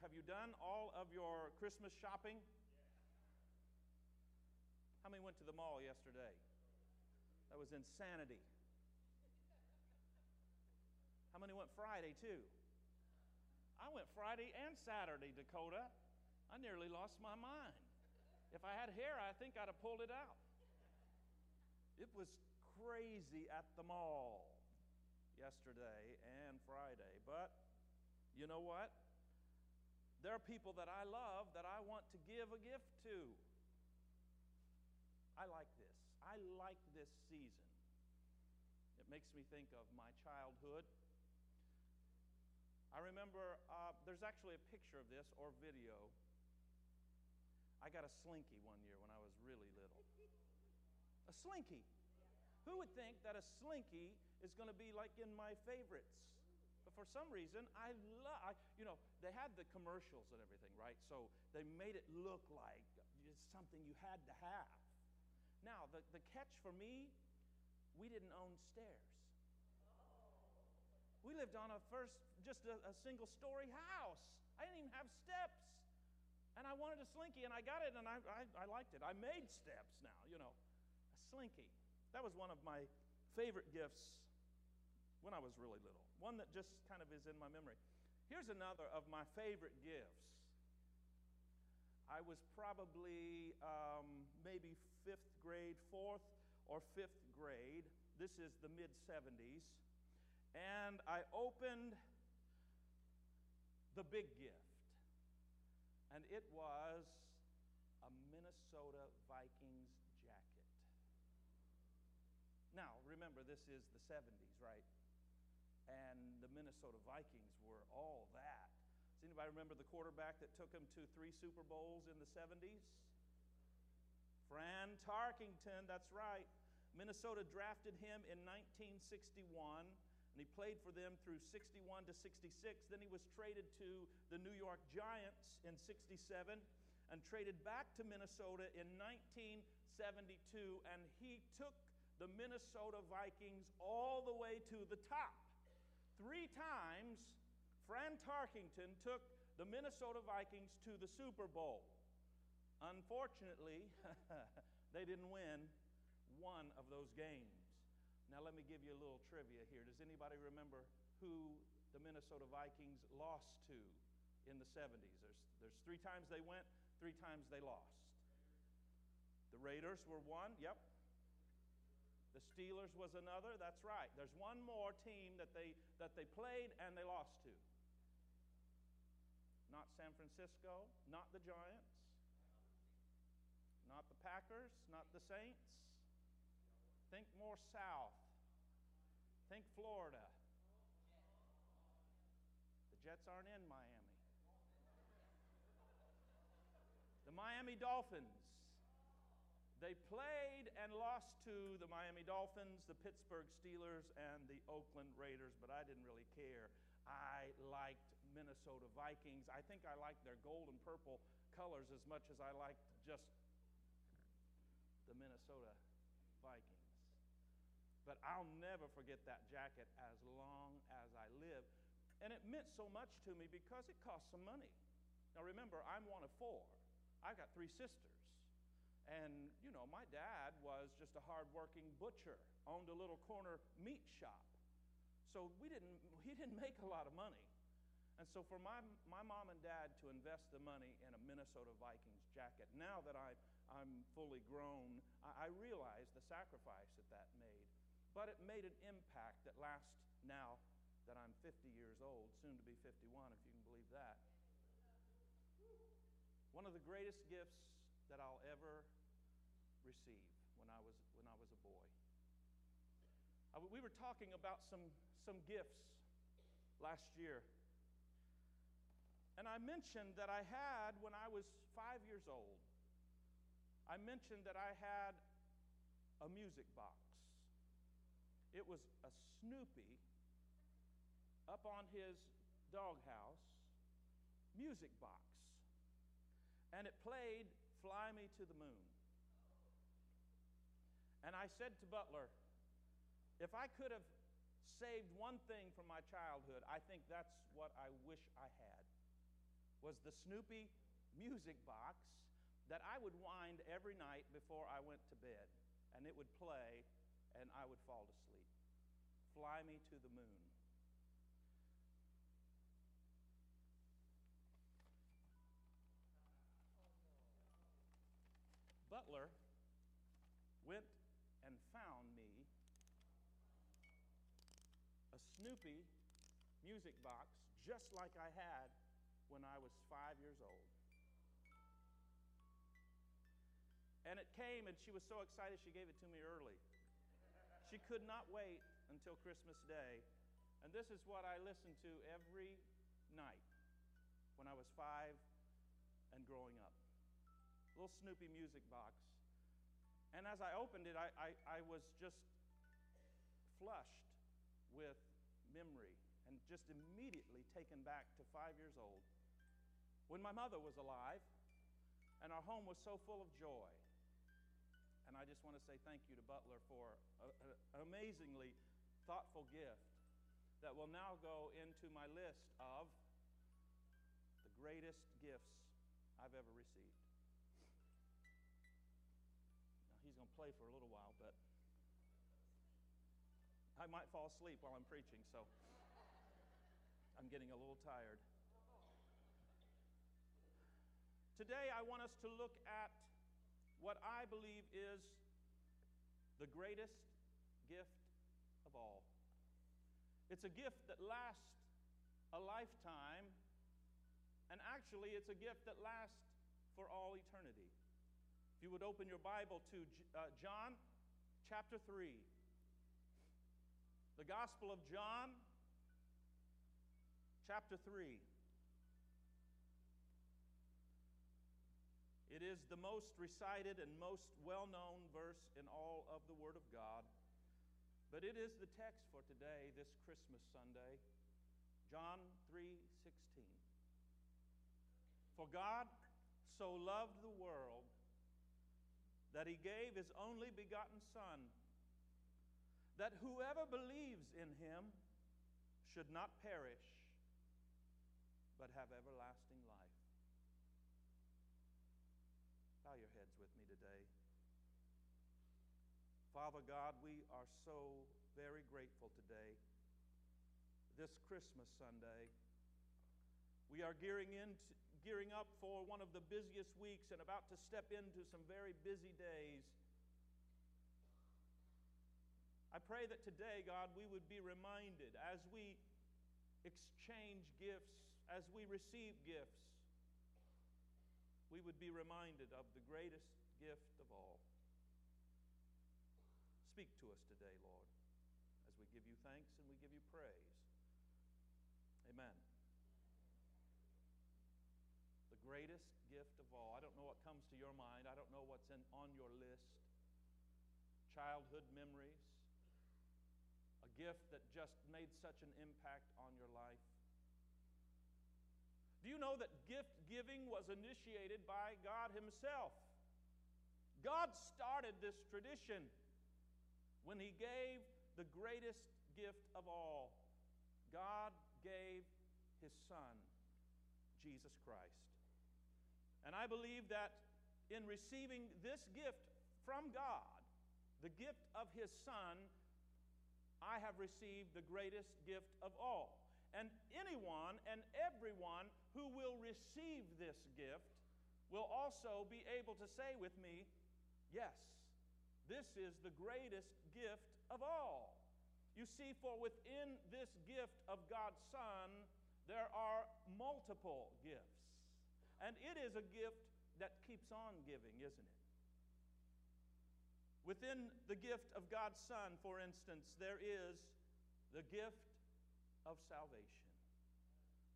have you done all of your Christmas shopping? How many went to the mall yesterday? That was insanity. How many went Friday too? I went Friday and Saturday, Dakota. I nearly lost my mind. If I had hair, I think I'd have pulled it out. It was crazy at the mall yesterday and Friday. But you know what? There are people that I love that I want to give a gift to. I like this. I like this season. It makes me think of my childhood. I remember uh, there's actually a picture of this or video. I got a slinky one year when I was really little. A slinky. Who would think that a slinky is going to be like in my favorites? But for some reason, I love, you know, they had the commercials and everything, right? So they made it look like it's something you had to have. Now, the, the catch for me, we didn't own stairs. We lived on a first, just a, a single story house. I didn't even have steps. And I wanted a slinky, and I got it, and I, I, I liked it. I made steps now, you know, a slinky. That was one of my favorite gifts when I was really little, one that just kind of is in my memory. Here's another of my favorite gifts. I was probably um, maybe fifth grade, fourth or fifth grade. This is the mid 70s. And I opened the big gift, and it was a Minnesota Vikings jacket. Now, remember, this is the 70s, right? And the Minnesota Vikings were all that. Does anybody remember the quarterback that took them to three Super Bowls in the 70s? Fran Tarkenton, that's right. Minnesota drafted him in 1961, and he played for them through 61 to 66. Then he was traded to the New York Giants in 67 and traded back to Minnesota in 1972, and he took the Minnesota Vikings all the way to the top. Three times, Fran Tarkenton took the Minnesota Vikings to the Super Bowl. Unfortunately, they didn't win one of those games. Now, let me give you a little trivia here. Does anybody remember who the Minnesota Vikings lost to in the 70s? There's, there's three times they went, three times they lost. The Raiders were one, yep. The Steelers was another. That's right. There's one more team that they, that they played and they lost to. Not San Francisco, not the Giants, not the Packers, not the Saints. Think more south. Think Florida. The Jets aren't in Miami. The Miami Dolphins. They played and lost to the Miami Dolphins, the Pittsburgh Steelers, and the Oakland Raiders, but I didn't really care. I liked Minnesota Vikings. I think I liked their gold and purple colors as much as I liked just the Minnesota Vikings. But I'll never forget that jacket as long as I live. And it meant so much to me because it cost some money. Now remember, I'm one of four. I've got three sisters. And, you know, my dad was just a hardworking butcher, owned a little corner meat shop. So we didn't, he didn't make a lot of money. And so for my, my mom and dad to invest the money in a Minnesota Vikings jacket, now that I, I'm fully grown, I, I realize the sacrifice that that made. But it made an impact that lasts now that I'm 50 years old, soon to be 51, if you can believe that. One of the greatest gifts that I'll ever receive when I was, when I was a boy. I, we were talking about some, some gifts last year. And I mentioned that I had, when I was five years old, I mentioned that I had a music box. It was a Snoopy up on his doghouse music box. And it played Fly Me to the Moon. And I said to Butler, if I could have saved one thing from my childhood, I think that's what I wish I had was the Snoopy music box that I would wind every night before I went to bed. And it would play, and I would fall to sleep. Fly me to the moon. Butler went and found me a Snoopy music box just like I had when I was five years old. And it came, and she was so excited she gave it to me early. She could not wait until Christmas Day. And this is what I listened to every night when I was five and growing up. Little Snoopy music box. And as I opened it, I, I, I was just flushed with memory and just immediately taken back to five years old when my mother was alive and our home was so full of joy. And I just want to say thank you to Butler for an amazingly thoughtful gift that will now go into my list of the greatest gifts I've ever received. Now, he's going to play for a little while, I might fall asleep while I'm preaching, so I'm getting a little tired. Today, I want us to look at what I believe is the greatest gift of all. It's a gift that lasts a lifetime, and actually, it's a gift that lasts for all eternity. If you would open your Bible to uh, John chapter 3. The Gospel of John, chapter 3. It is the most recited and most well known verse in all of the Word of God. But it is the text for today, this Christmas Sunday. John 3:16. For God so loved the world that he gave his only begotten Son that whoever believes in him should not perish, but have everlasting life. Bow your heads with me today. Father God, we are so very grateful today. This Christmas Sunday, we are gearing in, gearing up for one of the busiest weeks and about to step into some very busy days. I pray that today, God, we would be reminded as we exchange gifts, as we receive gifts, we would be reminded of the greatest gift of all. Speak to us today, Lord, as we give you thanks and we give you praise. Amen. The greatest gift of all. I don't know what comes to your mind. I don't know what's in, on your list. Childhood memories, gift that just made such an impact on your life? Do you know that gift giving was initiated by God Himself? God started this tradition when He gave the greatest gift of all. God gave His Son, Jesus Christ. And I believe that in receiving this gift from God, the gift of His Son, I have received the greatest gift of all. And anyone and everyone who will receive this gift will also be able to say with me, Yes, this is the greatest gift of all. You see, for within this gift of God's Son, there are multiple gifts. And it is a gift that keeps on giving, isn't it? Within the gift of God's Son, for instance, there is the gift of salvation.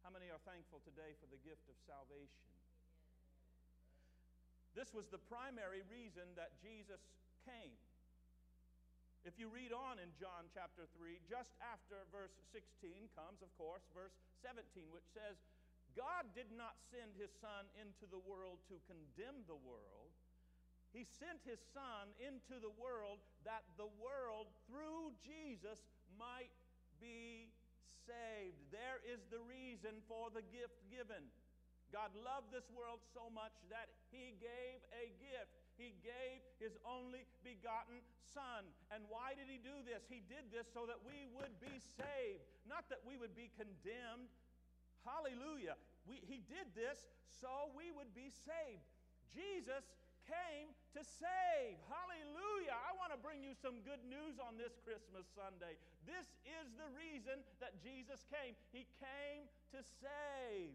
How many are thankful today for the gift of salvation? This was the primary reason that Jesus came. If you read on in John chapter 3, just after verse 16 comes, of course, verse 17, which says, God did not send his Son into the world to condemn the world, he sent His Son into the world that the world, through Jesus, might be saved. There is the reason for the gift given. God loved this world so much that he gave a gift. He gave his only begotten Son. And why did he do this? He did this so that we would be saved, not that we would be condemned. Hallelujah. We, he did this so we would be saved. Jesus came to save. Hallelujah. I want to bring you some good news on this Christmas Sunday. This is the reason that Jesus came. He came to save.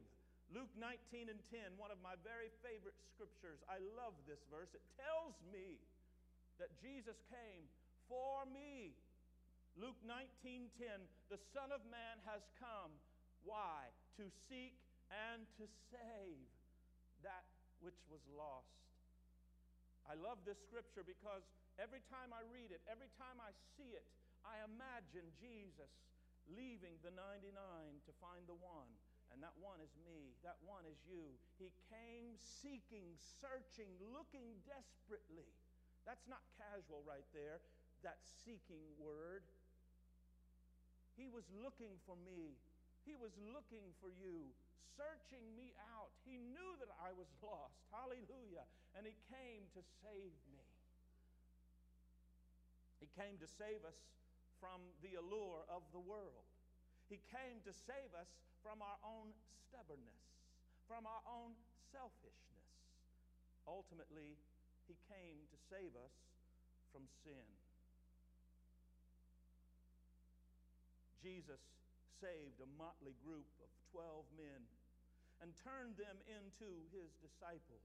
Luke 19 and 10, one of my very favorite scriptures. I love this verse. It tells me that Jesus came for me. Luke 19:10, the Son of Man has come. Why? To seek and to save that which was lost. I love this scripture because every time I read it, every time I see it, I imagine Jesus leaving the 99 to find the one and that one is me. That one is you. He came seeking, searching, looking desperately. That's not casual right there, that seeking word. He was looking for me. He was looking for you, searching me out. He knew that I was lost. Hallelujah. And He came to save me. He came to save us from the allure of the world. He came to save us from our own stubbornness, from our own selfishness. Ultimately, He came to save us from sin. Jesus saved a motley group of 12 men and turned them into his disciples,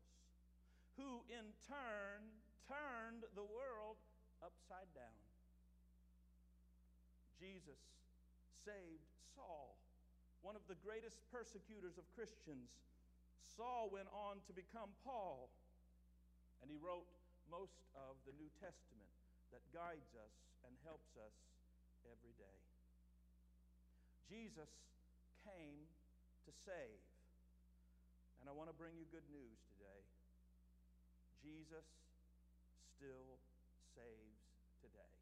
who in turn turned the world upside down. Jesus saved Saul one of the greatest persecutors of Christians. Saul went on to become Paul, and he wrote most of the New Testament that guides us and helps us every day. Jesus came to save. And I want to bring you good news today. Jesus still saves today.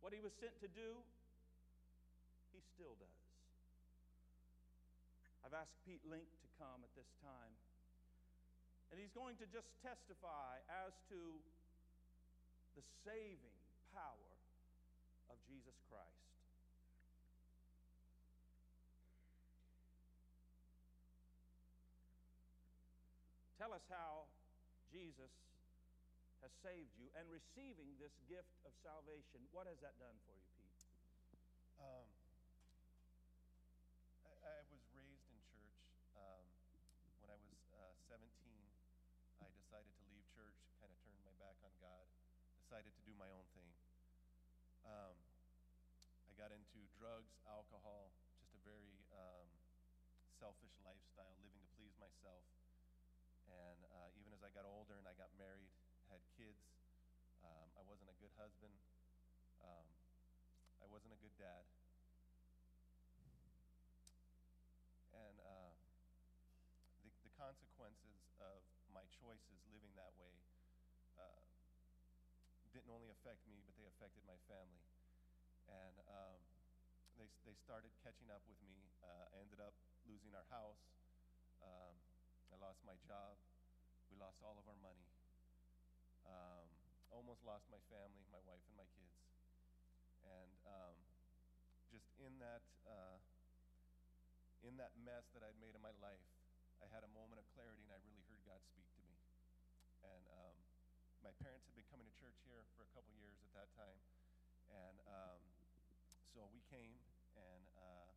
What he was sent to do, he still does. I've asked Pete Link to come at this time. And he's going to just testify as to the saving power of Jesus Christ. Tell us how Jesus has saved you and receiving this gift of salvation. What has that done for you, Pete? Um, I was raised in church. Um, when I was uh, 17, I decided to leave church, kind of turned my back on God, decided to do my own thing. Um, I got into drugs, alcohol, just a very um, selfish lifestyle, living to please myself. And uh, even as I got older and I got married, had kids, um, I wasn't a good husband. Um, I wasn't a good dad. And uh, the, the consequences of my choices living that way uh, didn't only affect me, but they affected my family. And um, they, they started catching up with me. Uh, I ended up losing our house. Um, I lost my job. Lost all of our money. Um, almost lost my family, my wife and my kids. And um, just in that, uh, in that mess that I'd made in my life, I had a moment of clarity and I really heard God speak to me. And um, my parents had been coming to church here for a couple years at that time. And um, so we came, and uh,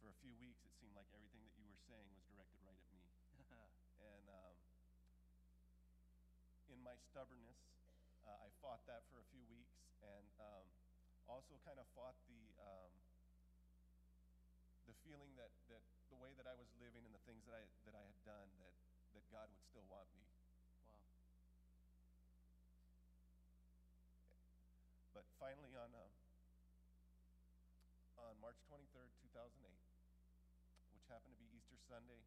for a few weeks, it seemed like everything that you were saying was directed right at me. and um, in my stubbornness, uh, I fought that for a few weeks and um, also kind of fought the, um, the feeling that, that the way that I was living and the things that I, that I had done, that, that God would still want me. Wow. But finally, on, uh, on March 23rd, 2008, which happened to be Easter Sunday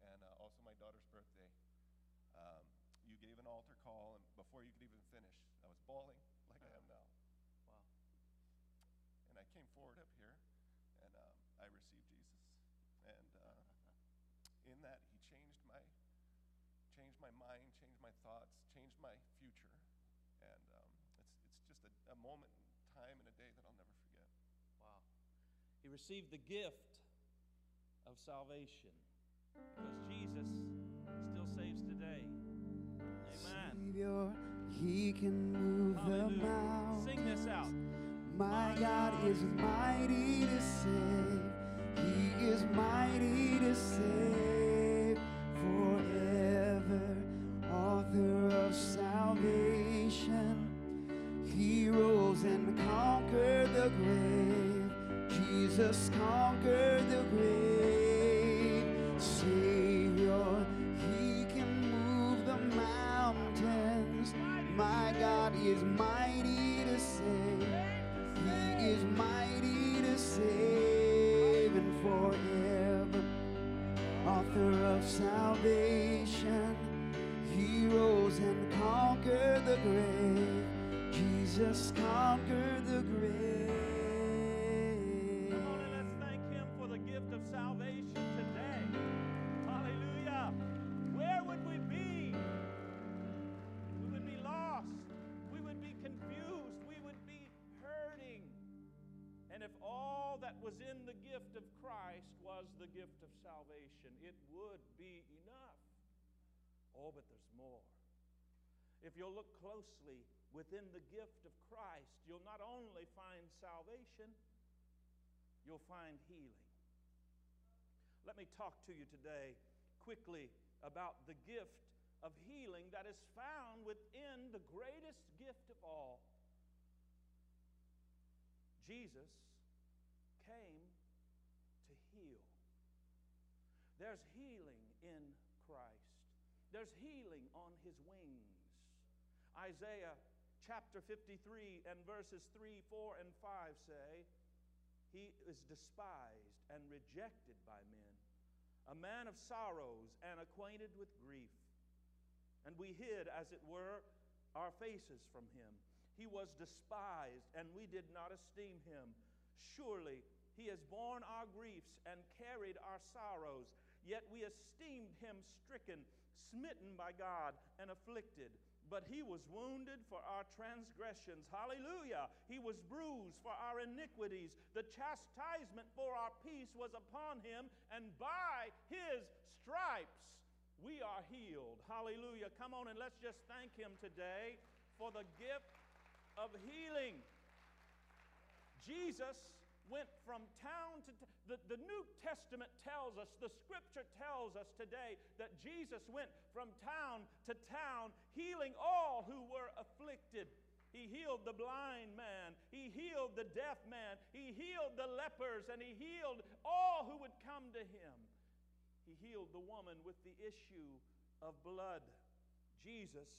and uh, also my daughter's an altar call, and before you could even finish, I was bawling like I am now. Wow. And I came forward up here, and um, I received Jesus. And uh, in that, he changed my changed my mind, changed my thoughts, changed my future. And um, it's, it's just a, a moment in time and a day that I'll never forget. Wow. He received the gift of salvation because Jesus still saves today. Savior, He can move the Hallelujah. mountains. Sing this out. My God is mighty to save. He is mighty to save forever. Author of salvation. He rose and conquered the grave. Jesus conquered the grave. Is mighty to save. He is mighty to save and forever. Author of salvation. He rose and conquered the grave. Jesus conquered the grave. If you'll look closely within the gift of Christ, you'll not only find salvation, you'll find healing. Let me talk to you today quickly about the gift of healing that is found within the greatest gift of all. Jesus came to heal. There's healing in Christ. There's healing on his wings. Isaiah chapter 53 and verses 3, 4, and 5 say, He is despised and rejected by men, a man of sorrows and acquainted with grief. And we hid, as it were, our faces from him. He was despised, and we did not esteem him. Surely he has borne our griefs and carried our sorrows, yet we esteemed him stricken, smitten by God, and afflicted. But he was wounded for our transgressions. Hallelujah. He was bruised for our iniquities. The chastisement for our peace was upon him, and by his stripes we are healed. Hallelujah. Come on and let's just thank him today for the gift of healing. Jesus went from town to t- the, the New Testament tells us, the scripture tells us today that Jesus went from town to town healing all who were afflicted. He healed the blind man, he healed the deaf man, he healed the lepers, and he healed all who would come to him. He healed the woman with the issue of blood. Jesus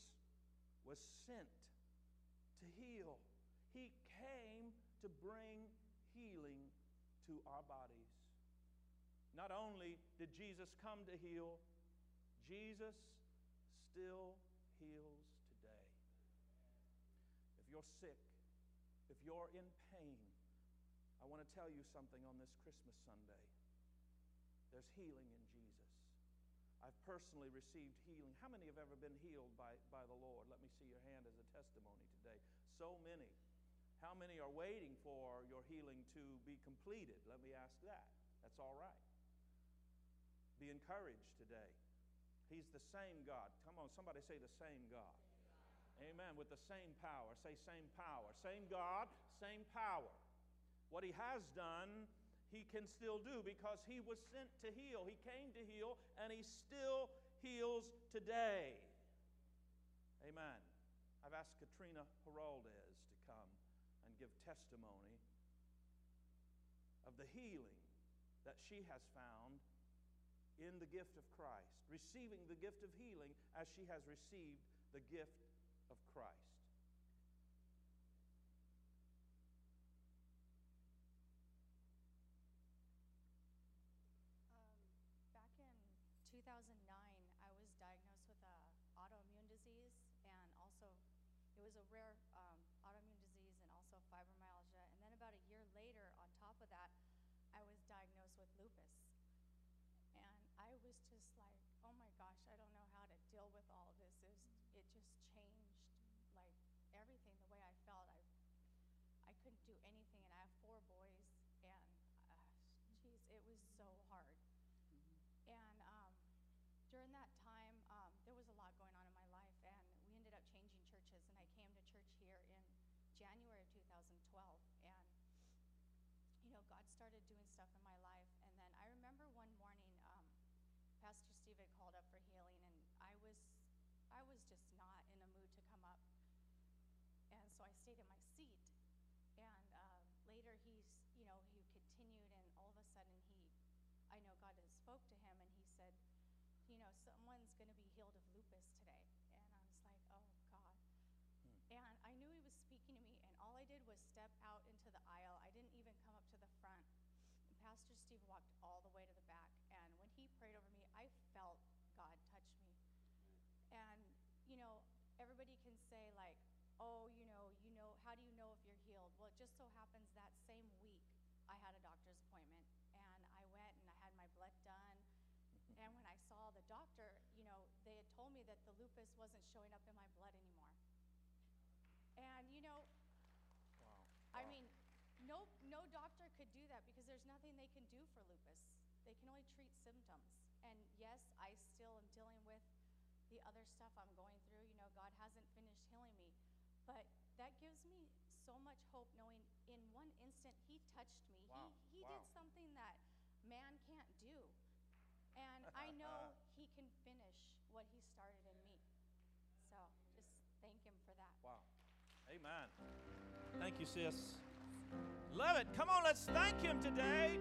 was sent to heal. He came to bring healing to our bodies. Not only did Jesus come to heal, Jesus still heals today. If you're sick, if you're in pain, I want to tell you something on this Christmas Sunday. There's healing in Jesus. I've personally received healing. How many have ever been healed by, by the Lord? Let me see your hand as a testimony today. So many. How many are waiting for your healing to be completed? Let me ask that. That's all right. Be encouraged today. He's the same God. Come on, somebody say the same God. Amen. With the same power. Say same power. Same God, same power. What he has done, he can still do because he was sent to heal. He came to heal, and he still heals today. Amen. I've asked Katrina Geraldez give testimony of the healing that she has found in the gift of Christ, receiving the gift of healing as she has received the gift of Christ. Um, back in 2009, I was diagnosed with an autoimmune disease, and also it was a rare um, autoimmune disease, and also fibromyalgia. And then about a year later, on top of that, I was diagnosed with lupus, and I was just like, oh my gosh, I don't know how to deal with with all of this is it just changed like everything the way I felt. I I couldn't do anything, and I have four boys, and uh, geez, it was so hard. And um, during that time, um, there was a lot going on in my life, and we ended up changing churches. And I came to church here in January of 2012, and you know, God started doing stuff in my life. And then I remember one morning, um, Pastor Steve had called up for healing, and I was, I was just not in a mood to come up. And so I stayed in my seat. And uh, later, he's, you know, he continued, and all of a sudden, he, I know God had spoke to him, and he said, you know, someone's going to be healed of lupus today. And I was like, oh God. And I knew he was speaking to me, and all I did was step out into the aisle. I didn't even come up to the front. And Pastor Steve walked all the way to the back, and when he prayed over me, I felt God touch me. And, you know, everybody can say, like, oh, you know, you know, how do you know if you're healed? Well, it just so happens that same week I had a doctor's appointment, and I went and I had my blood done. And when I saw the doctor, you know, they had told me that the lupus wasn't showing up in my blood anymore. And you know, Wow. I mean, no no doctor could do that because there's nothing they can do for lupus. They can only treat symptoms. And yes, I still am dealing with the other stuff I'm going through. You know, God hasn't finished healing me. But that gives me so much hope knowing in one instant he touched me. Wow. He he Wow. did something that man can't do. And I know he can finish what he started in me. So just thank him for that. Wow. Amen. Thank you, sis. Love it. Come on, let's thank Him today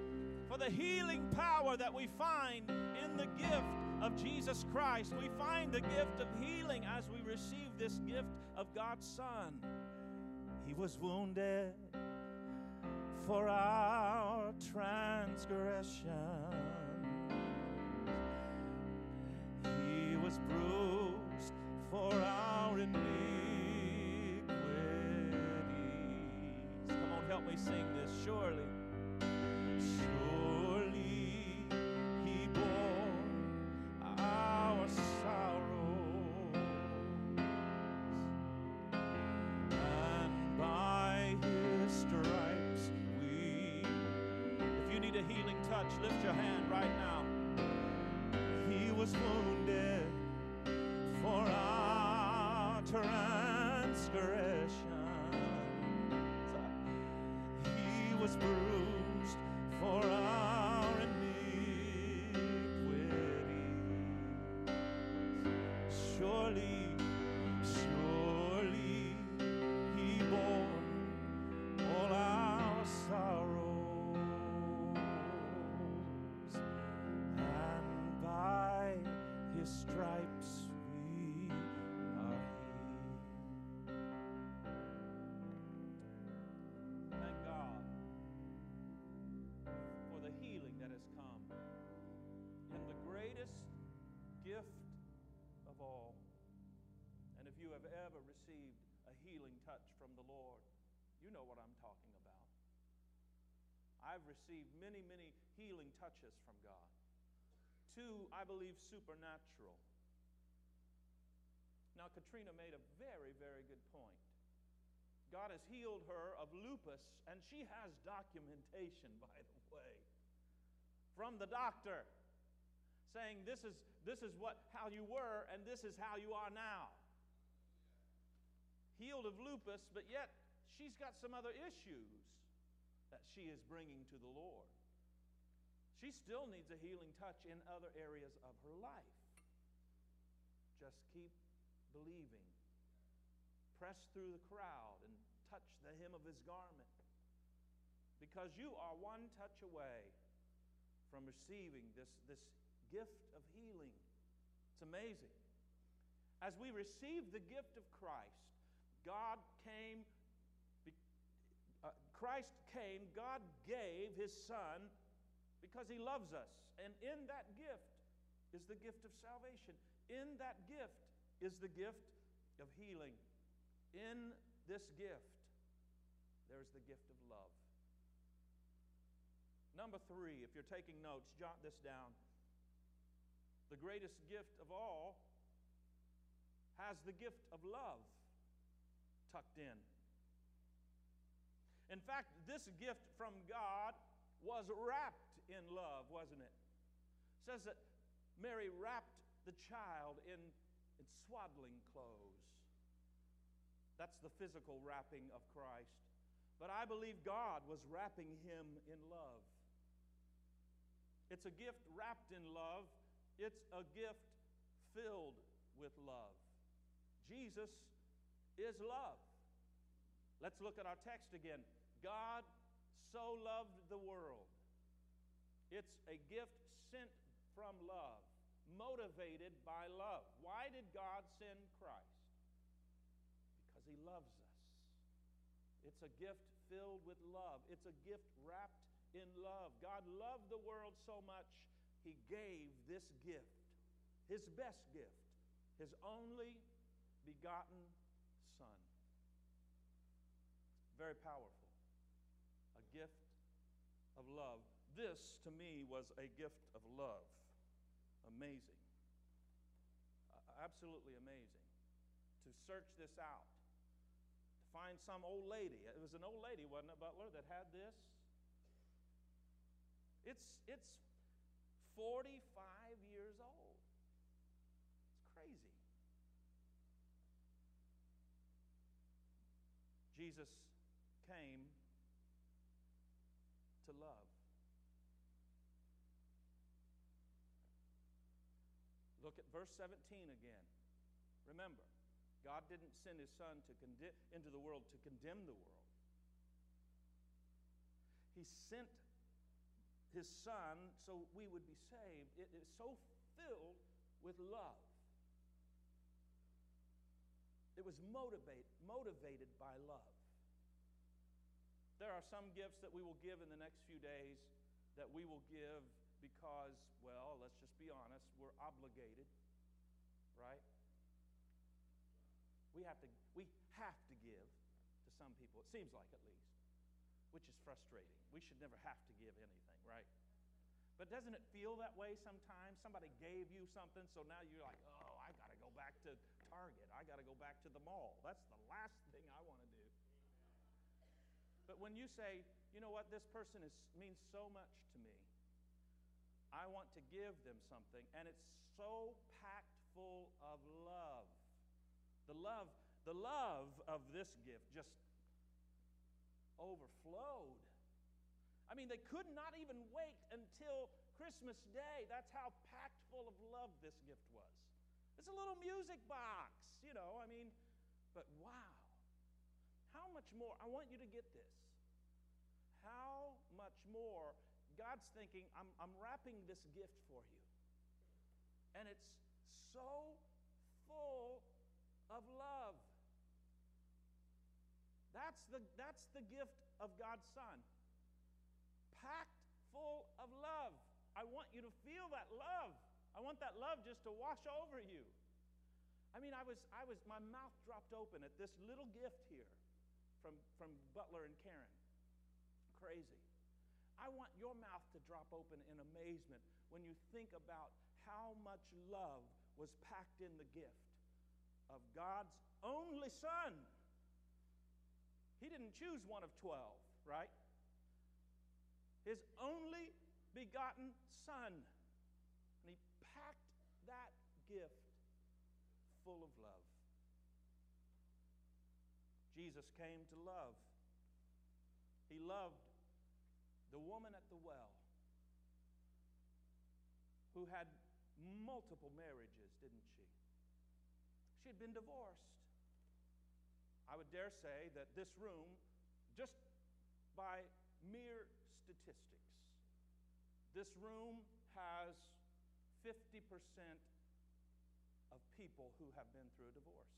for the healing power that we find in the gift of Jesus Christ. We find the gift of healing as we receive this gift of God's Son. He was wounded for our transgression. He was bruised for our iniquities. Help me sing this. Surely, surely He bore our sorrows, and by His stripes we. If you need a healing touch, lift your hand right now. He was wounded for our transgressions. Was bruised for our I've received many, many healing touches from God. Two, I believe, supernatural. Now, Katrina made a very, very good point. God has healed her of lupus, and she has documentation, by the way, from the doctor saying this is, this is what, how you were, and this is how you are now. Healed of lupus, but yet she's got some other issues that she is bringing to the Lord. She still needs a healing touch in other areas of her life. Just keep believing. Press through the crowd and touch the hem of his garment. Because you are one touch away from receiving this, this gift of healing. It's amazing. As we receive the gift of Christ, God came, Christ came, God gave his Son because he loves us. And in that gift is the gift of salvation. In that gift is the gift of healing. In this gift, there's the gift of love. Number three, if you're taking notes, jot this down. The greatest gift of all has the gift of love tucked in. In fact, this gift from God was wrapped in love, wasn't it? it says that Mary wrapped the child in, in swaddling clothes. That's the physical wrapping of Christ. But I believe God was wrapping him in love. It's a gift wrapped in love, it's a gift filled with love. Jesus is love. Let's look at our text again. God so loved the world. It's a gift sent from love, motivated by love. Why did God send Christ? Because he loves us. It's a gift filled with love, it's a gift wrapped in love. God loved the world so much, he gave this gift, his best gift, his only begotten Son. Very powerful. Gift of love. This, to me, was a gift of love. Amazing. Absolutely amazing. To search this out, to find some old lady. It was an old lady, wasn't it, Butler, that had this? It's, it's 45 years old. It's crazy. Jesus came to love. Look at verse 17 again. Remember, God didn't send his son to into the world to condemn the world. He sent his son so we would be saved. It is so filled with love. It was motivate, motivated by love. There are some gifts that we will give in the next few days that we will give because, well, let's just be honest, we're obligated, right? We have to, we have to give to some people. It seems like, at least, which is frustrating. We should never have to give anything, right? But doesn't it feel that way sometimes? Somebody gave you something, so now you're like, oh, I got to go back to Target. I got to go back to the mall. That's the last thing I want to do. But when you say, you know what, this person is, means so much to me, I want to give them something, and it's so packed full of love. The love, the love of this gift just overflowed. I mean, they could not even wait until Christmas Day. That's how packed full of love this gift was. It's a little music box, you know, I mean, but wow. How much more? I want you to get this. How much more God's thinking, I'm, I'm wrapping this gift for you. And it's so full of love. That's the, that's the gift of God's Son. Packed full of love. I want you to feel that love. I want that love just to wash over you. I mean, I was, I was, my mouth dropped open at this little gift here from, from Butler and Karen. Crazy. I want your mouth to drop open in amazement when you think about how much love was packed in the gift of God's only Son. He didn't choose one of 12, right? His only begotten Son. And He packed that gift full of love. Jesus came to love. He loved the woman at the well who had multiple marriages, didn't she? She had been divorced. I would dare say that this room, just by mere statistics, this room has 50% of people who have been through a divorce.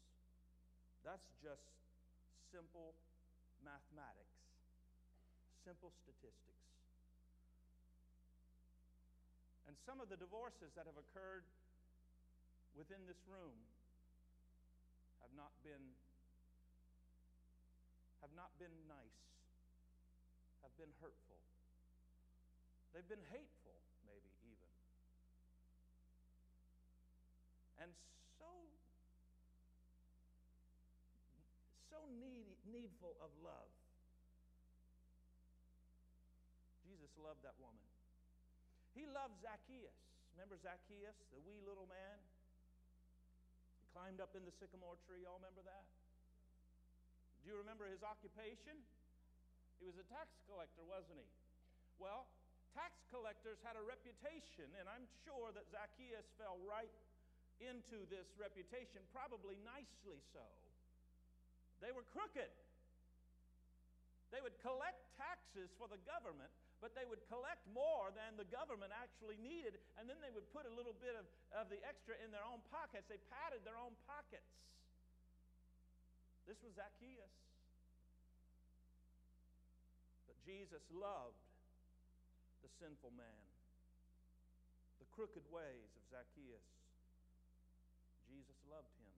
That's just simple mathematics, simple statistics. And some of the divorces that have occurred within this room have not been have not been nice, have been hurtful. They've been hateful, maybe even. And so need, needful of love. Jesus loved that woman. He loved Zacchaeus. Remember Zacchaeus, the wee little man? He climbed up in the sycamore tree. Y'all remember that? Do you remember his occupation? He was a tax collector, wasn't he? Well, tax collectors had a reputation, and I'm sure that Zacchaeus fell right into this reputation, probably nicely so. They were crooked. They would collect taxes for the government, but they would collect more than the government actually needed, and then they would put a little bit of, of the extra in their own pockets. They padded their own pockets. This was Zacchaeus. But Jesus loved the sinful man, the crooked ways of Zacchaeus. Jesus loved him.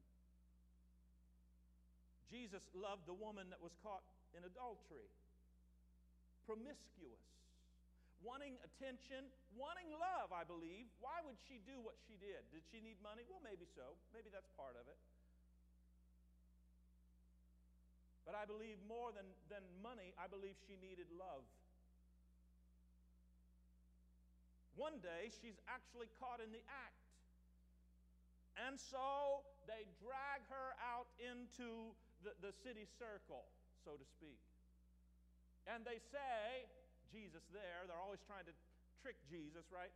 Jesus loved the woman that was caught in adultery, promiscuous, wanting attention, wanting love, I believe. Why would she do what she did? Did she need money? Well, maybe so. Maybe that's part of it. But I believe more than, than money, I believe she needed love. One day, she's actually caught in the act. And so they drag her out into the, the city circle, so to speak. And they say, Jesus there, they're always trying to trick Jesus, right?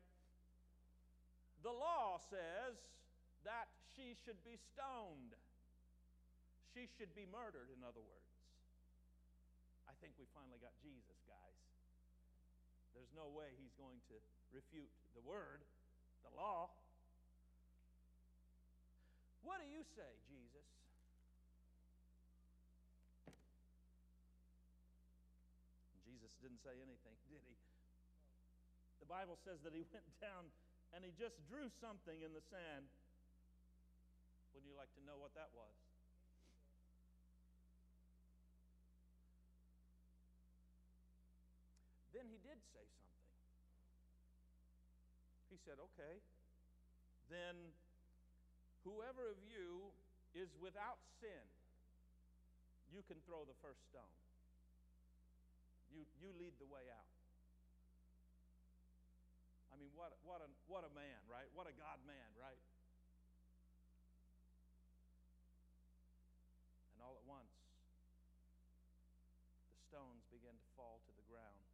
The law says that she should be stoned. She should be murdered, in other words. I think we finally got Jesus, guys. There's no way he's going to refute the word, the law. What do you say, Jesus? Jesus didn't say anything, did he? The Bible says that he went down and he just drew something in the sand. Wouldn't you like to know what that was? Then he did say something. He said, Okay, then whoever of you is without sin, you can throw the first stone. You, you lead the way out. I mean, what, what, a, what a man, right? What a God man, right? And all at once, the stones begin to fall to the ground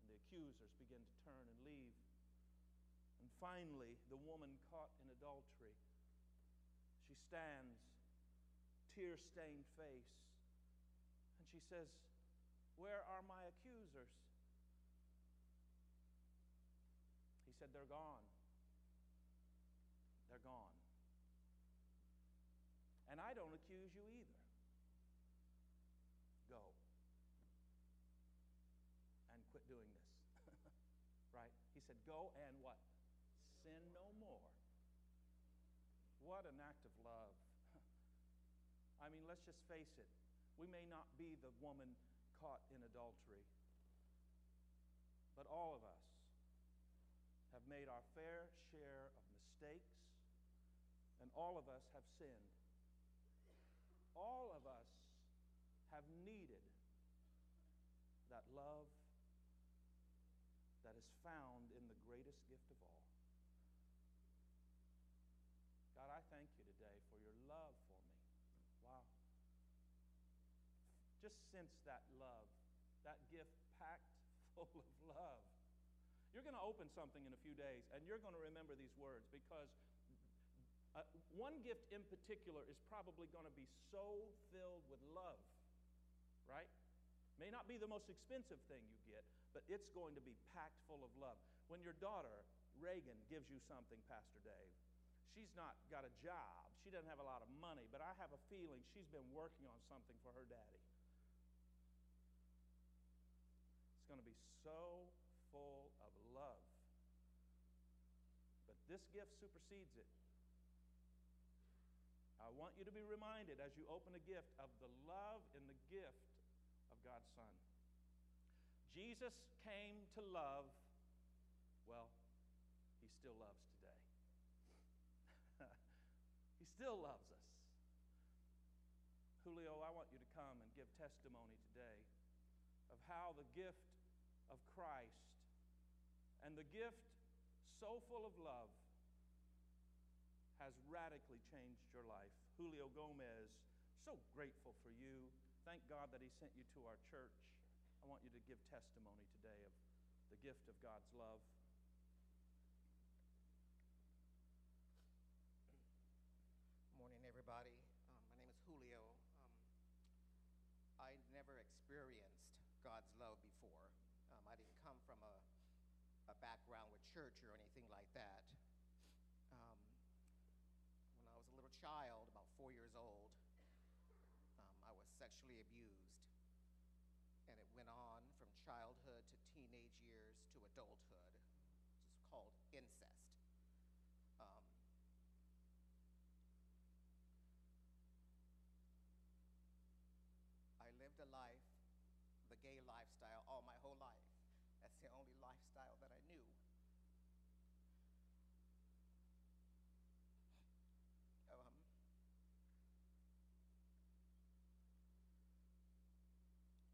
and the accusers begin to turn and leave. And finally, the woman caught in adultery, she stands, tear stained face, and she says, Where are my accusers? He said, They're gone. They're gone. And I don't accuse you either. Go and quit doing this. right? He said, Go and what? Sin no more. What an act of love. I mean, let's just face it. We may not be the woman caught in adultery, but all of us have made our fair share of mistakes, and all of us have sinned. All of us have needed that love that is found in the greatest gift of all. God, I thank you today for your love for me. Wow. Just sense that love, that gift packed full of love. You're going to open something in a few days, and you're going to remember these words because uh, one gift in particular is probably going to be so filled with love, right? May not be the most expensive thing you get, but it's going to be packed full of love. When your daughter, Reagan, gives you something, Pastor Dave, she's not got a job, she doesn't have a lot of money, but I have a feeling she's been working on something for her daddy. Going to be so full of love. But this gift supersedes it. I want you to be reminded as you open a gift of the love in the gift of God's Son. Jesus came to love, well, he still loves today. he still loves us. Julio, I want you to come and give testimony today of how the gift of Christ and the gift so full of love has radically changed your life. Julio Gomez, so grateful for you. Thank God that He sent you to our church. I want you to give testimony today of the gift of God's love. Morning, everybody. Um, my name is Julio. Um, I never experienced God's love before. Um, I didn't come from a, a background with church or anything like that. Um, when I was a little child, about four years old, um, I was sexually abused. And it went on from childhood to teenage years to adulthood. It's called incest. Um, I lived a life, the gay lifestyle, all my whole life. That's the only lifestyle that I knew.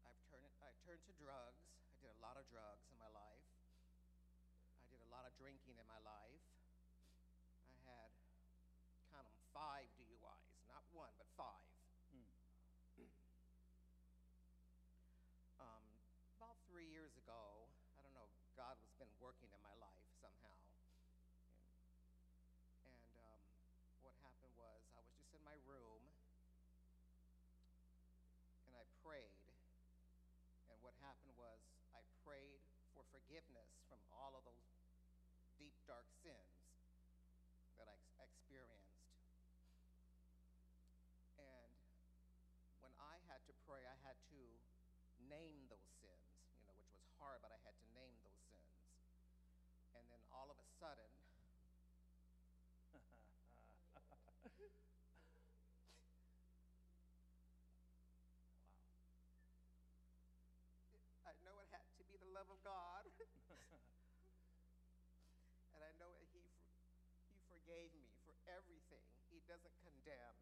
Um, I've turned, I turned to drugs. I did a lot of drugs in my life. I did a lot of drinking in my life. I had, count 'em, five DUIs, not one, but five. Um, about three years ago, I don't know, God has been working in my life somehow. And, and um, what happened was, I was just in my room and I prayed. And what happened was, I prayed for forgiveness from all of those deep, dark sins that I ex- experienced. And when I had to pray, I had to name those sins, you know, which was hard, but I had to name those sins. And then all of a sudden, I know it had to be the love of God. and I know that he, for, he forgave me for everything. He doesn't condemn.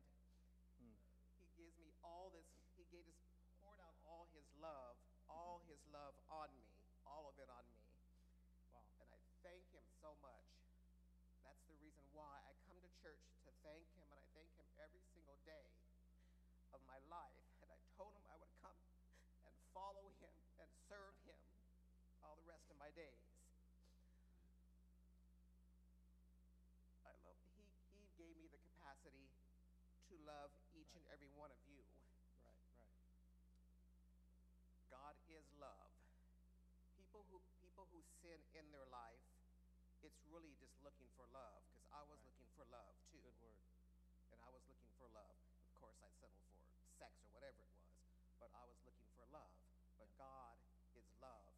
Hmm. He gives me all this, he gave us, poured out all his love, all his love on me, all of it on me. Wow. And I thank him so much. That's the reason why I come to church to thank him, and I thank him every single day of my life. And I told him I would come and follow him and serve him all the rest of my days. I love he he gave me the capacity to love each and every one of you. Right, right. God is love. People who people who sin in their life, it's really just looking for love because I was Right. looking for love too. Good word. And I was looking for love. Of course, I'd settle for sex or whatever it was, but I was looking for love. But God is love.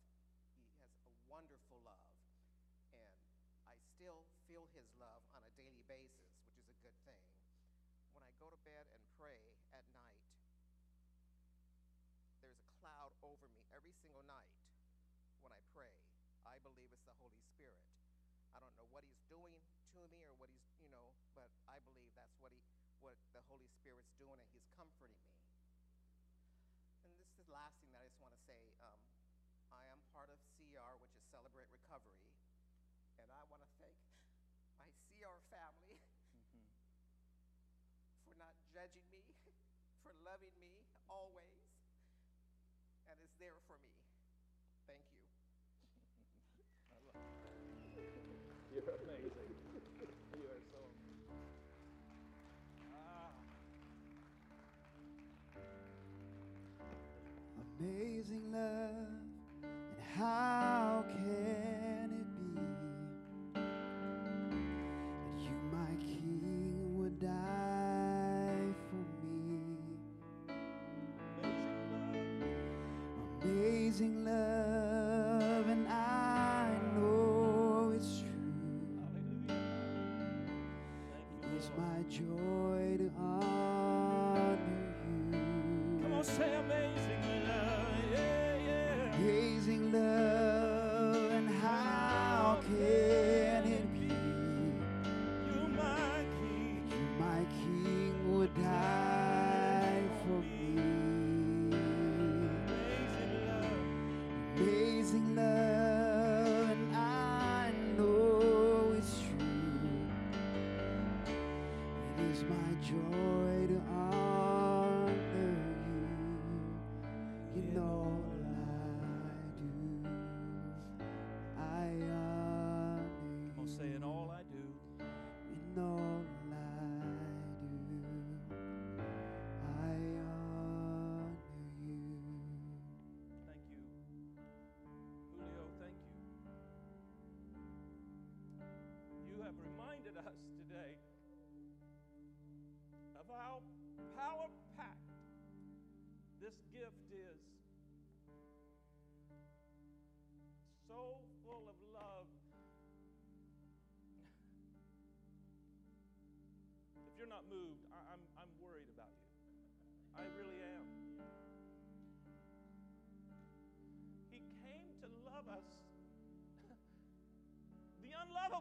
He has a wonderful love. And I still feel His love on a daily basis, which is a good thing. When I go to bed and pray at night, there's a cloud over me every single night when I pray. I believe it's the Holy Spirit. I don't know what he's doing to me or what he's, you know, but I believe that's what he what the Holy Spirit's doing and he's comforting me. And this is the last thing that I just want to say. Um, I am part of CR, which is Celebrate Recovery, and I want to thank my CR family Mhm. for not judging me, for loving me always, and is there for me. Thank you. I love you. You're amazing. You are so. Ah. Amazing love, and how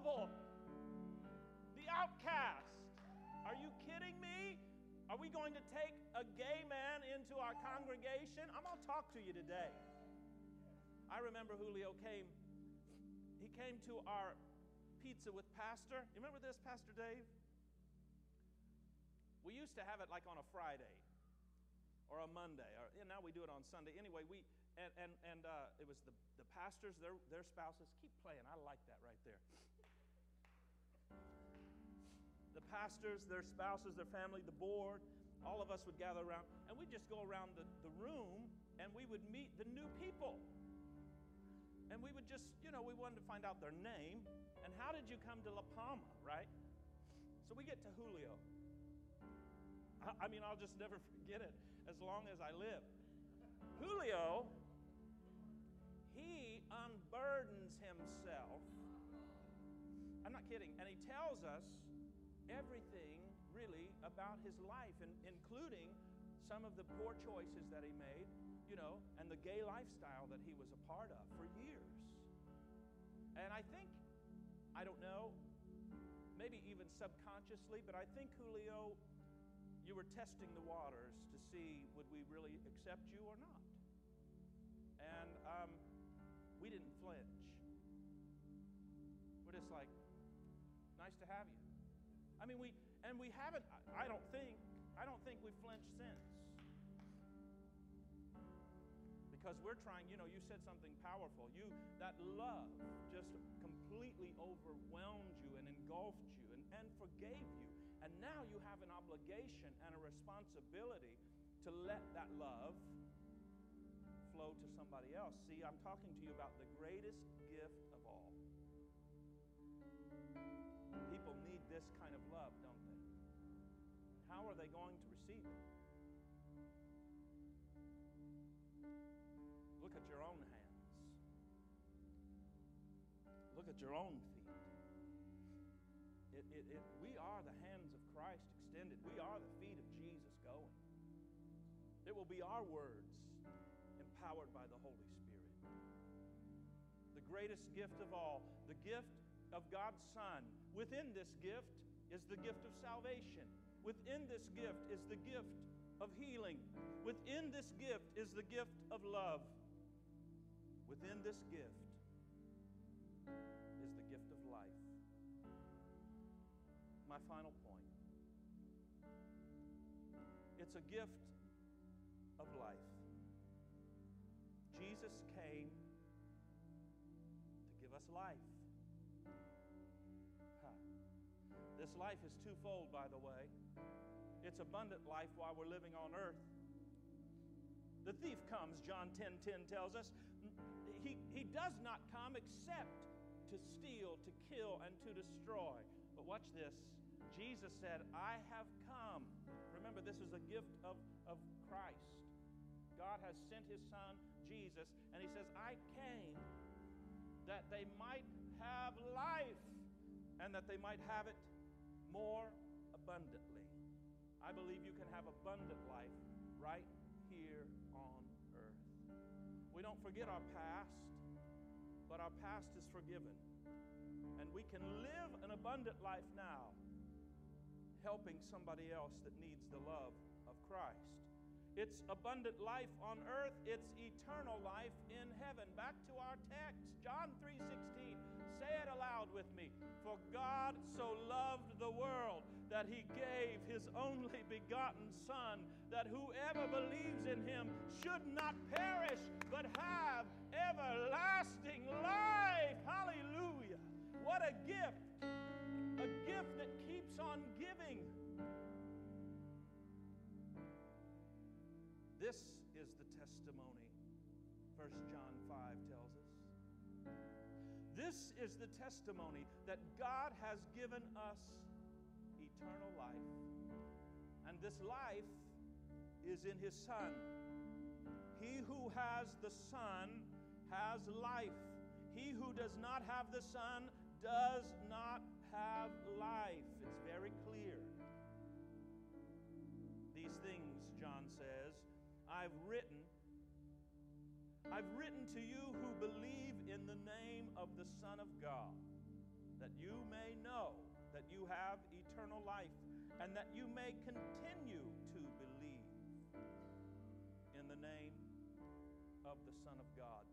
unlovable, the outcast. Are you kidding me? Are we going to take a gay man into our congregation? I'm going to talk to you today. I remember Julio came, he came to our pizza with Pastor. You remember this, Pastor Dave? We used to have it like on a Friday or a Monday, or now we do it on Sunday. Anyway, we and and and uh, it was the the pastors, their their spouses. Keep playing. I like that right there. The pastors, their spouses, their family, the board, all of us would gather around, and we'd just go around the, the room and we would meet the new people. And we would just, you know, we wanted to find out their name and how did you come to La Palma, right? So we get to Julio. I, I mean, I'll just never forget it as long as I live. Julio, he unburdens himself. I'm not kidding. And he tells us everything really about his life, and including some of the poor choices that he made, you know, and the gay lifestyle that he was a part of for years. And I think, I don't know, maybe even subconsciously, but I think, Julio, you were testing the waters to see would we really accept you or not. And um, we didn't flinch. We're just like, nice to have you. I mean, we, and we haven't, I don't think, I don't think we've flinched since. Because we're trying, you know, you said something powerful. You, that love just completely overwhelmed you and engulfed you and, and forgave you. And now you have an obligation and a responsibility to let that love flow to somebody else. See, I'm talking to you about the greatest this kind of love, don't they? How are they going to receive it? Look at your own hands. Look at your own feet. It, it, it, we are the hands of Christ extended. We are the feet of Jesus going. It will be our words empowered by the Holy Spirit. The greatest gift of all, the gift of God's Son. Within this gift is the gift of salvation. Within this gift is the gift of healing. Within this gift is the gift of love. Within this gift is the gift of life. My final point it's a gift of life. Jesus came to give us life. This life is twofold, by the way. It's abundant life while we're living on earth. The thief comes, John 10 10 tells us. He, he does not come except to steal, to kill, and to destroy. But watch this. Jesus said, I have come. Remember, this is a gift of, of Christ. God has sent his son, Jesus, and he says, I came that they might have life and that they might have it more abundantly. I believe you can have abundant life right here on earth. We don't forget our past, but our past is forgiven. And we can live an abundant life now, helping somebody else that needs the love of Christ. It's abundant life on earth, it's eternal life in heaven. Back to our text, John 3:16. Say it aloud with me. For God so loved the world that he gave his only begotten son that whoever believes in him should not perish but have everlasting life. Hallelujah. What a gift. A gift that keeps on giving. This is the testimony, 1 John 5 tells us. This is the testimony that God has given us eternal life. And this life is in His Son. He who has the Son has life. He who does not have the Son does not have life. It's very clear. These things, John says, I've written. I've written to you who believe in the name of the Son of God, that you may know that you have eternal life and that you may continue to believe in the name of the Son of God.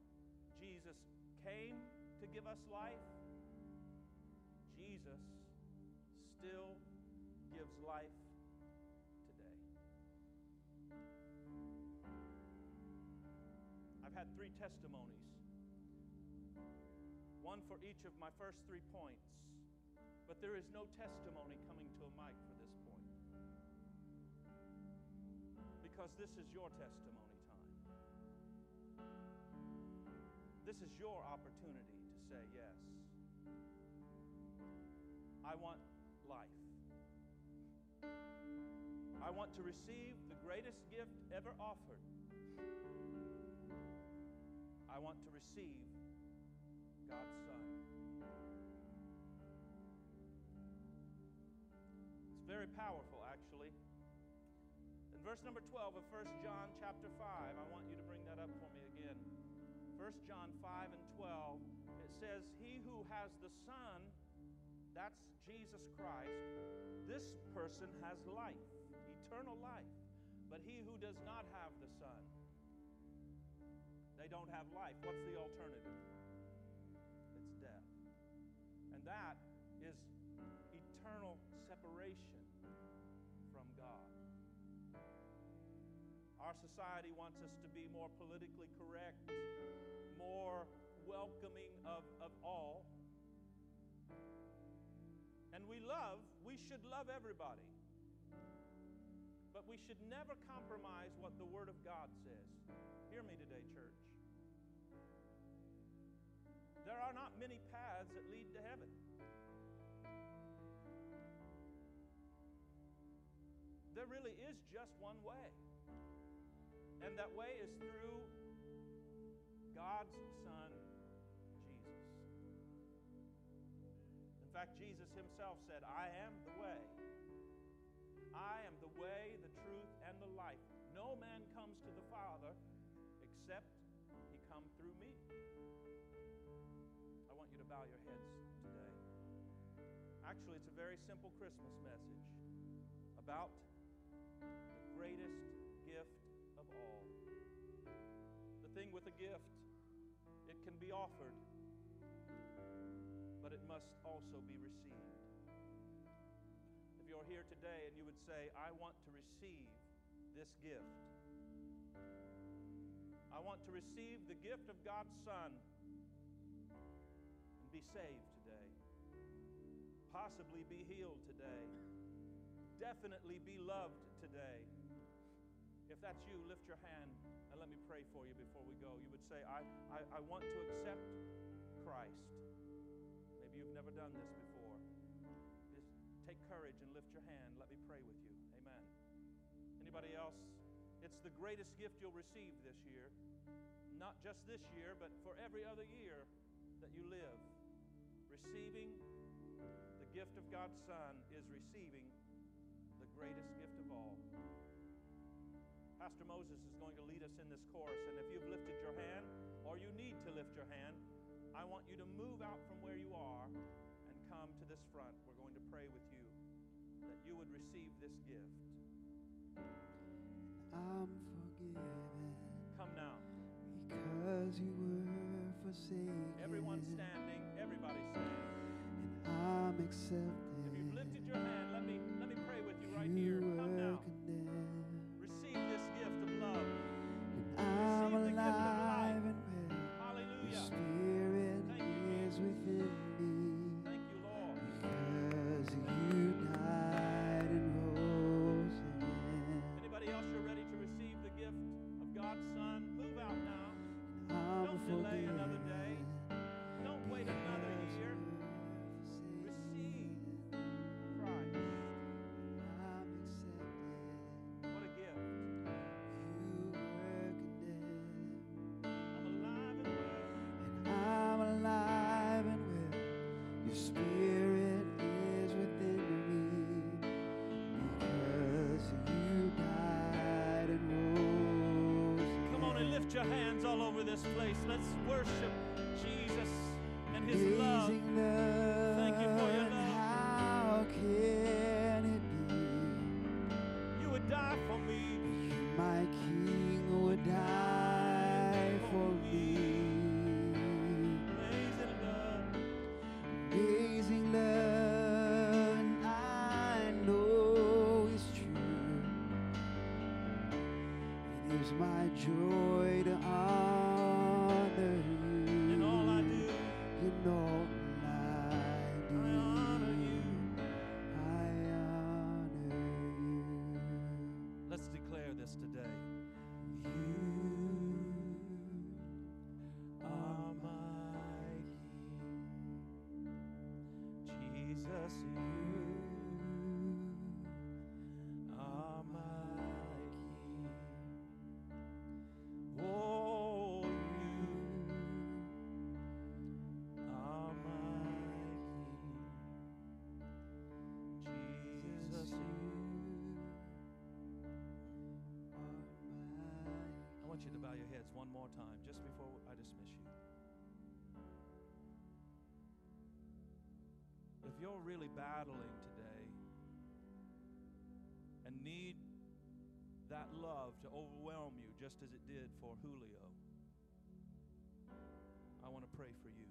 Jesus came to give us life. Jesus still gives life today. I've had three testimonies, one for each of my first three points, but there is no testimony coming to a mic for this point because this is your testimony time. This is your opportunity to say yes. I want life. I want to receive the greatest gift ever offered. I want to receive God's Son. It's very powerful, actually. In verse number 12 of 1 John chapter 5, I want you to bring that up for me again. 1 John 5 and 12, it says, He who has the Son, that's Jesus Christ, this person has life, eternal life. But he who does not have the Son, they don't have life. What's the alternative? And that is eternal separation from God. Our society wants us to be more politically correct, more welcoming of, of all. And we love, we should love everybody. But we should never compromise what the Word of God says. Hear me today, church. There are not many There really is just one way. And that way is through God's Son, Jesus. In fact, Jesus himself said, I am the way. I am the way, the truth, and the life. No man comes to the Father except he come through me. I want you to bow your heads today. Actually, it's a very simple Christmas message about with a gift, it can be offered, but it must also be received. If you're here today and you would say, I want to receive this gift, I want to receive the gift of God's Son and be saved today, possibly be healed today, definitely be loved today. If that's you, lift your hand and let me pray for you before we go. You would say, I, I, I want to accept Christ. Maybe you've never done this before. Just take courage and lift your hand. Let me pray with you. Amen. Anybody else? It's the greatest gift you'll receive this year. Not just this year, but for every other year that you live. Receiving the gift of God's Son is receiving the greatest gift of all. Pastor Moses is going to lead us in this chorus, and if you've lifted your hand or you need to lift your hand, I want you to move out from where you are and come to this front. We're going to pray with you that you would receive this gift. I'm forgiven Come now. because you were forsaken. Everyone standing, everybody standing. And I'm accepted. Hands all over this place. Let's worship Jesus and His love. Amazing love. Thank you for your love. How can it be? You would die for me. My King Is my joy to honor one more time just before I dismiss you. If you're really battling today and need that love to overwhelm you just as it did for Julio, I want to pray for you.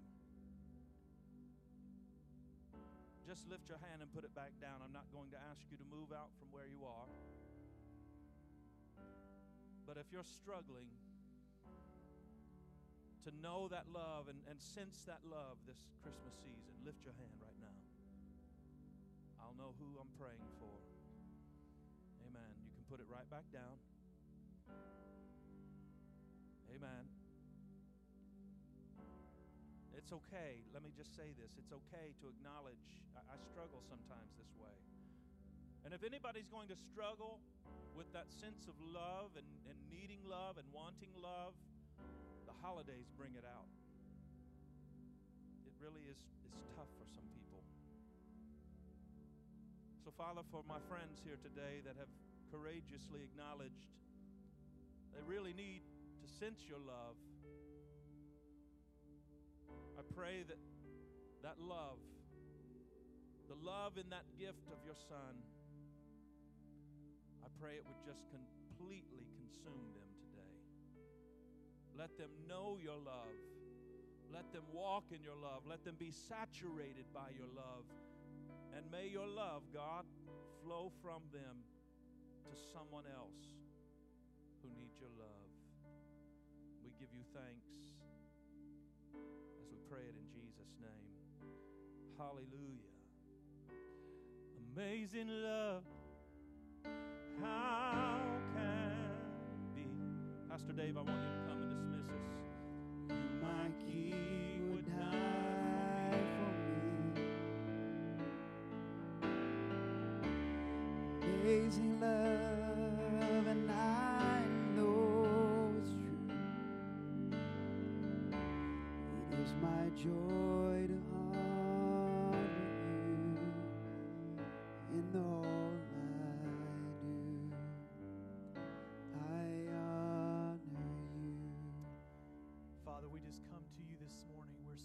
Just lift your hand and put it back down. I'm not going to ask you to move out from where you are. But if you're struggling to know that love and, and sense that love this Christmas season, lift your hand right now. I'll know who I'm praying for. Amen. You can put it right back down. Amen. It's okay. Let me just say this. It's okay to acknowledge I, I struggle sometimes this way. And if anybody's going to struggle with that sense of love and, and needing love and wanting love, the holidays bring it out. It really is is tough for some people. So, Father, for my friends here today that have courageously acknowledged they really need to sense your love, I pray that that love, the love in that gift of your Son, I pray it would just completely consume them. Let them know your love. Let them walk in your love. Let them be saturated by your love. And may your love, God, flow from them to someone else who needs your love. We give you thanks as we pray it in Jesus' name. Hallelujah. Amazing love. How can be? Pastor Dave, I want you to come Amazing love,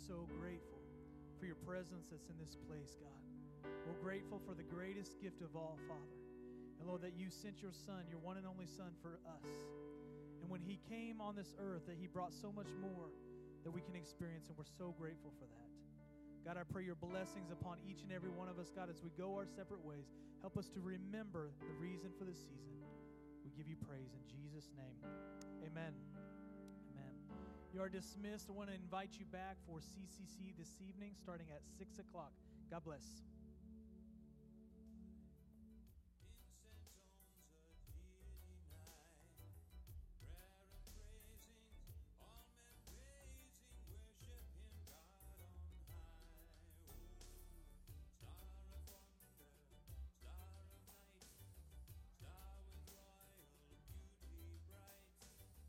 so grateful for your presence that's in this place, God. We're grateful for the greatest gift of all, Father. And Lord, that you sent your Son, your one and only Son, for us. And when He came on this earth, that He brought so much more that we can experience, and we're so grateful for that. God, I pray your blessings upon each and every one of us, God, as we go our separate ways. Help us to remember the reason for the season. We give you praise in Jesus' name. Amen. You are dismissed. I want to invite you back for CCC this evening starting at 6 o'clock. God bless.